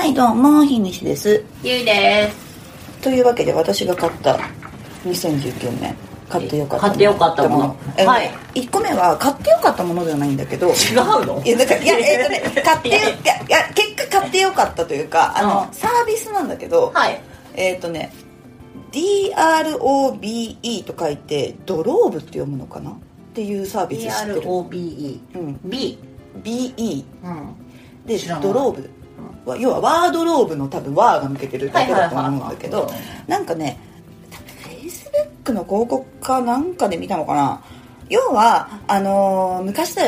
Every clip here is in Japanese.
はいどうもひにしです。ゆいです。というわけで私が買った2019年買ってよかった買ってよかったもの。えはい。1個目は買ってよかったものではないんだけど。違うの？いやなんかいやえっ、とね 買ってよいや。結果買ってよかったというかあの、うん。サービスなんだけど、はい。えっ、とね DROBE と書いてドローブって読むのかな？っていうサービス知ってる。DROBE うん。B BE うん。でドローブ。は要はワードローブの多分ワーが抜けてるだけだと思うんだけどなんかね多分フェイスブックの広告かなんかで見たのかな。要はあのー昔さ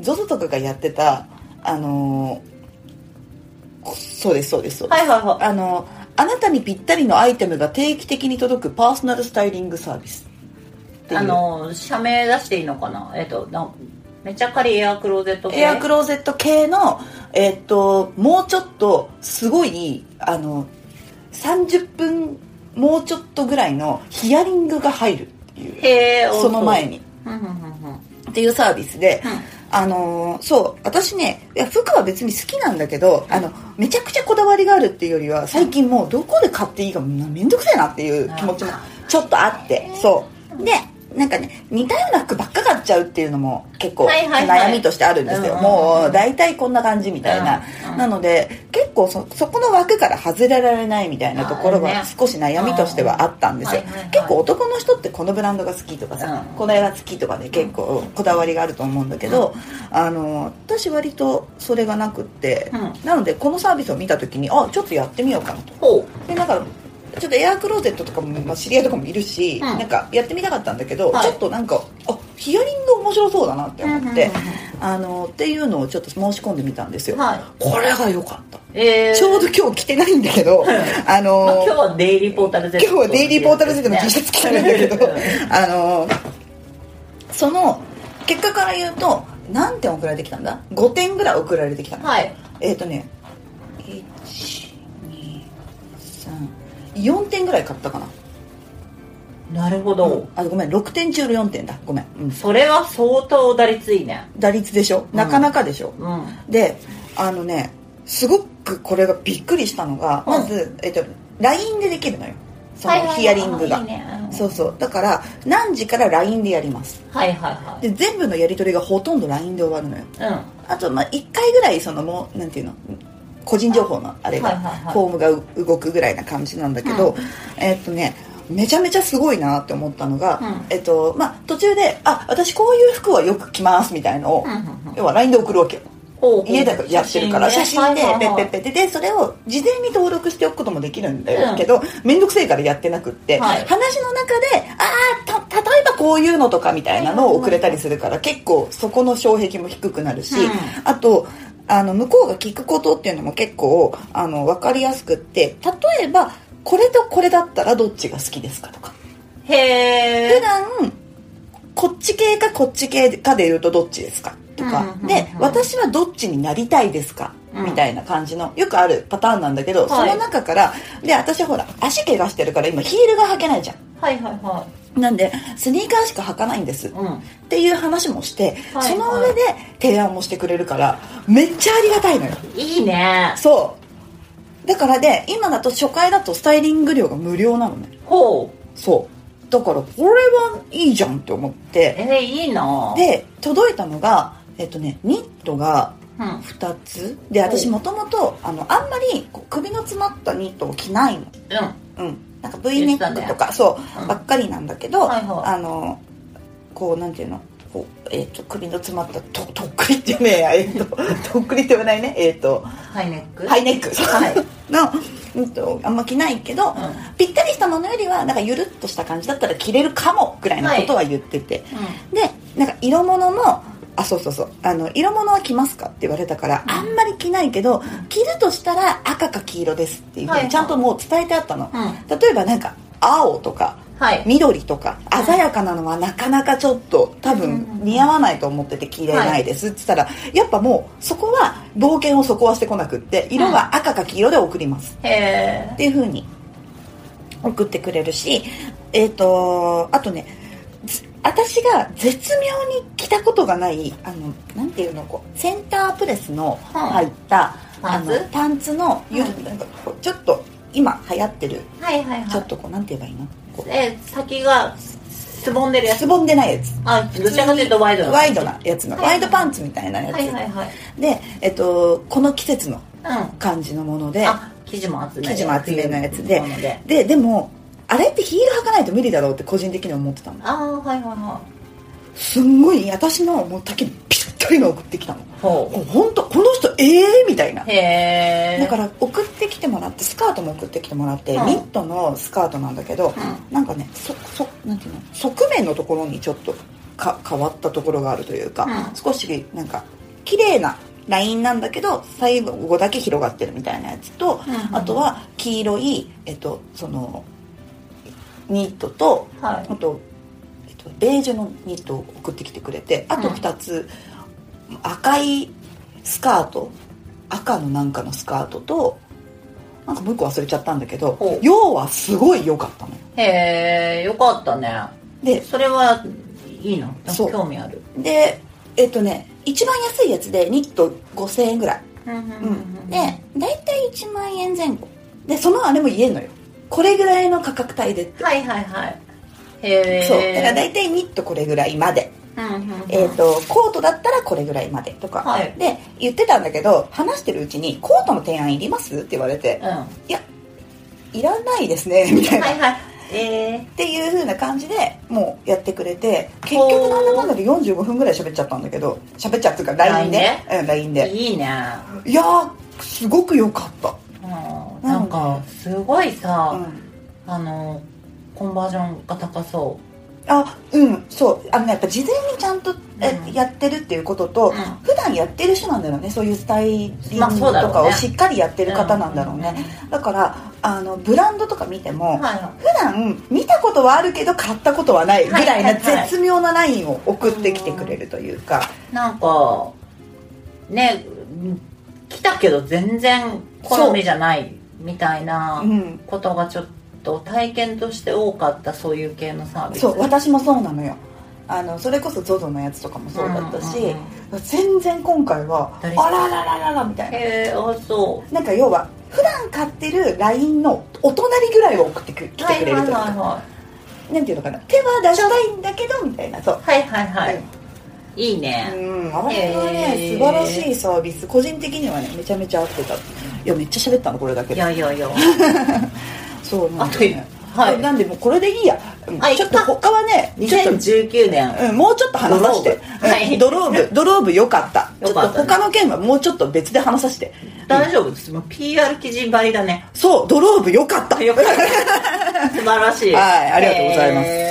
ZOZO とかがやってたあのーそうですそうですそうです、はいはいはい。あのあなたにぴったりのアイテムが定期的に届くパーソナルスタイリングサービスあの社名出していいのかな？えっとなめちゃかりエアクローゼット系？エアクローゼット系の、えっともうちょっとすごいあの30分もうちょっとぐらいのヒアリングが入るっていうその前に。うんうんうんうん。っていうサービスで、うん。あのーそう私ねいや服は別に好きなんだけどあのめちゃくちゃこだわりがあるっていうよりは最近もうどこで買っていいかもうめんどくさいなっていう気持ちもちょっとあってそう。でなんかね似たような服ばっか買っちゃうっていうのも結構悩みとしてあるんですよ、うんもう大体こんな感じみたいな、なので結構そそこの枠から外れられないみたいなところあは少し悩みとしてはあったんですよ、結構男の人ってこのブランドが好きとかさ、うん。この絵が好きとかで結構こだわりがあると思うんだけど、あの私割とそれがなくって、うん。なのでこのサービスを見た時にあちょっとやってみようかなと。ほでなんかちょっとエアクローゼットとかも、まあ、知り合いとかもいるし、ん。なんかやってみたかったんだけど、はい。ちょっとなんかあヒアリング面白そうだなって思って、あのっていうのをちょっと申し込んでみたんですよ、はい。これが良かった、えー。ちょうど今日着てないんだけど、あのまあ今日はデイリーポータル Z 今日はデイリーポータル Z の T シャツ着てるんだけど、あのその結果から言うと何点送られてきたんだ？5点ぐらい送られてきたの、はい。えっ、とね123 4点ぐらい買ったかな。なるほど、あごめん。6点中4点だ。ごめん、うん、それは相当打率いいね。打率でしょ？なかなかでしょ、うん。であのねすごくこれがびっくりしたのが、うん。まず、えっと、LINE でできるのよ。そのヒアリングが、そうそう。だから何時から LINE でやります。はいはいはで全部のやり取りがほとんど LINE で終わるのよ。いうん。あとまあ1回ぐらいそのもうなんていうの？個人情報のあれが、フォームがう動くぐらいな感じなんだけど、うん。えっとねめちゃめちゃすごいなって思ったのが、うん。えっとまあ、途中で「あ私こういう服はよく着ます」みたいのを、要は LINE で送るわけよ。家でやってるから写真でペッペッペッてでそれを事前に登録しておくこともできるんだけど面倒くせえからやってなくって、はい話の中でああた例えばこういうのとかみたいなのを送れたりするから結構そこの障壁も低くなるし、うんあとあの向こうが聞くことっていうのも結構あの分かりやすくって例えばこれとこれだったらどっちが好きですかとか。へえ普段こっち系かこっち系かで言うとどっちですか？とか、うんうんうんで私はどっちになりたいですか、うん。みたいな感じのよくあるパターンなんだけど、はい。その中からで私はほら足怪我してるから今ヒールが履けないじゃん。はいはいはなんでスニーカーしか履かないんです、いうん。っていう話もして、はい。その上で提案もしてくれるからめっちゃありがたいのよ。いいね。そう。だからで今だと初回だとスタイリング料が無料なのね。ほう。そう。だからこれはいいじゃんって思って。えー、いいな。で届いたのがえっとねニットがうん。2つ。で私もともとあのあんまり首の詰まったニットを着ないの。うん。うんなんか V ネックとか、そう、うん。ばっかりなんだけど、はいはい。あのこうなんていうの？こう、えっと首の詰まったととっくりっていうね えっととっくりって言わないね。えっとハイネック？ハイネック。はい。の、うんと、あんま着ないけど、ん。ぴったりしたものよりはなんかゆるっとした感じだったら着れるかもぐらいのことは言ってて、でなんか色物もあそうそうそう。あの色物は着ますかって言われたから、あんまり着ないけど着るとしたら赤か黄色ですっていうふうはいにちゃんともう伝えてあったの、うん。例えばなんか青とかはい。緑とか鮮やかなのはなかなかちょっと多分似合わないと思ってて着れないですって言ったらやっぱもうそこは冒険をそこはしてこなくって色は赤か黄色で送ります。へえっていう風に送ってくれるしえっ、とあとねず私が絶妙に着たことがないあのなんていうのこうセンタープレスの入った、パンツ？あのパンツのうんなんかこうちょっと今流行ってるはいはいはい。ちょっとこうなんて言えばいいの？こう。え先がすぼんでるやつ？すぼんでないやつ。あどちらかというとワイドなワイドなやつの、はい。ワイドパンツみたいなやつ、はいはいはい。で、えっと、この季節のうん。感じのものであ生地も厚め生地も厚めのやつで。ででもあれってヒール履かないと無理だろうって個人的には思ってたの。ああはいはいはすんごい私のもう丈にぴったりの送ってきたの。いほもう本当この人ええみたいな。うへえだから送ってきてもらってスカートも送ってきてもらって、うん。ニットのスカートなんだけど、うなんかねそそなんていうの？側面のところにちょっとか変わったところがあるというか、うん。少しなんか綺麗なラインなんだけど最後だけ広がってるみたいなやつと、うんうん。あとは黄色い、えっと、そのニットとはい。あと、えっと、ベージュのニットを送ってきてくれてあとうん2つ、赤いスカート赤のなんかのスカートとなんかもう一個忘れちゃったんだけど要はすごい良かったのよ。へえよかったね。でそれはいいの？興味ある。でえっとね一番安いやつでニット5000円ぐらい、うんうんうん、で大体1万円前後。でそのあれも言えんのよこれぐらいの価格帯で。ってはいはいはい。へえそう。だから大体ニットこれぐらいまで。えー、とコートだったらこれぐらいまでとか、はい。で言ってたんだけど話してるうちに「コートの提案いります?」って言われて。うん。は「いやいらないですね」みたいな、いはい。えっていう風な感じでもうやってくれて結局なんだかんだで45分ぐらい喋っちゃったんだけど喋っちゃうっていうか LINE で。LINE うんで。いいねいやーすごく良かった、うんなんかすごいさ、うん、あのコンバージョンが高そあうんそう。あのねやっぱ事前にちゃんとえうん。やってるっていうことと、うん。普段やってる人なんだろうね。そういうスタイリングとかをしっかりやってる方なんだろうね、だからあのブランドとか見ても、うはい。は普段見たことはあるけど買ったことはないぐらいなはい。はい。はい絶妙なラインを送ってきてくれるというか、いなんかね来たけど全然好みじゃないみたいなうん、ことがちょっと体験として多かったそういう系のサービス。そう私もそうなのよ。あのそれこそ ZOZO のやつとかもそうだったし、うんうん全然今回はあ誰らららららみたいな。へえあそなんか要は普段買ってる LINE のお隣ぐらいを送ってく来うてくれるというか、はいはいはなんていうのかな。手は出したいんだけどみたいな。そう。いはいはいはい。はいいいね。うん、あれはね、素晴らしいサービス。個人的にはねめちゃめちゃ合ってた。いやめっちゃ喋ったのこれだけいでやいやいや。そうなんあとだよね。はい。なんでもうこれでいいや。ちょっと他はねちょっと2019年。うん、もうちょっと話させて。ドローブ。はい。ドローブドローブよかった。ちょっとよかったね他の件はもうちょっと別で話させて。大丈夫です。もう PR 記事ばりだね。そうドローブよかった。よかった。素晴らしい。はいありがとうございます。へー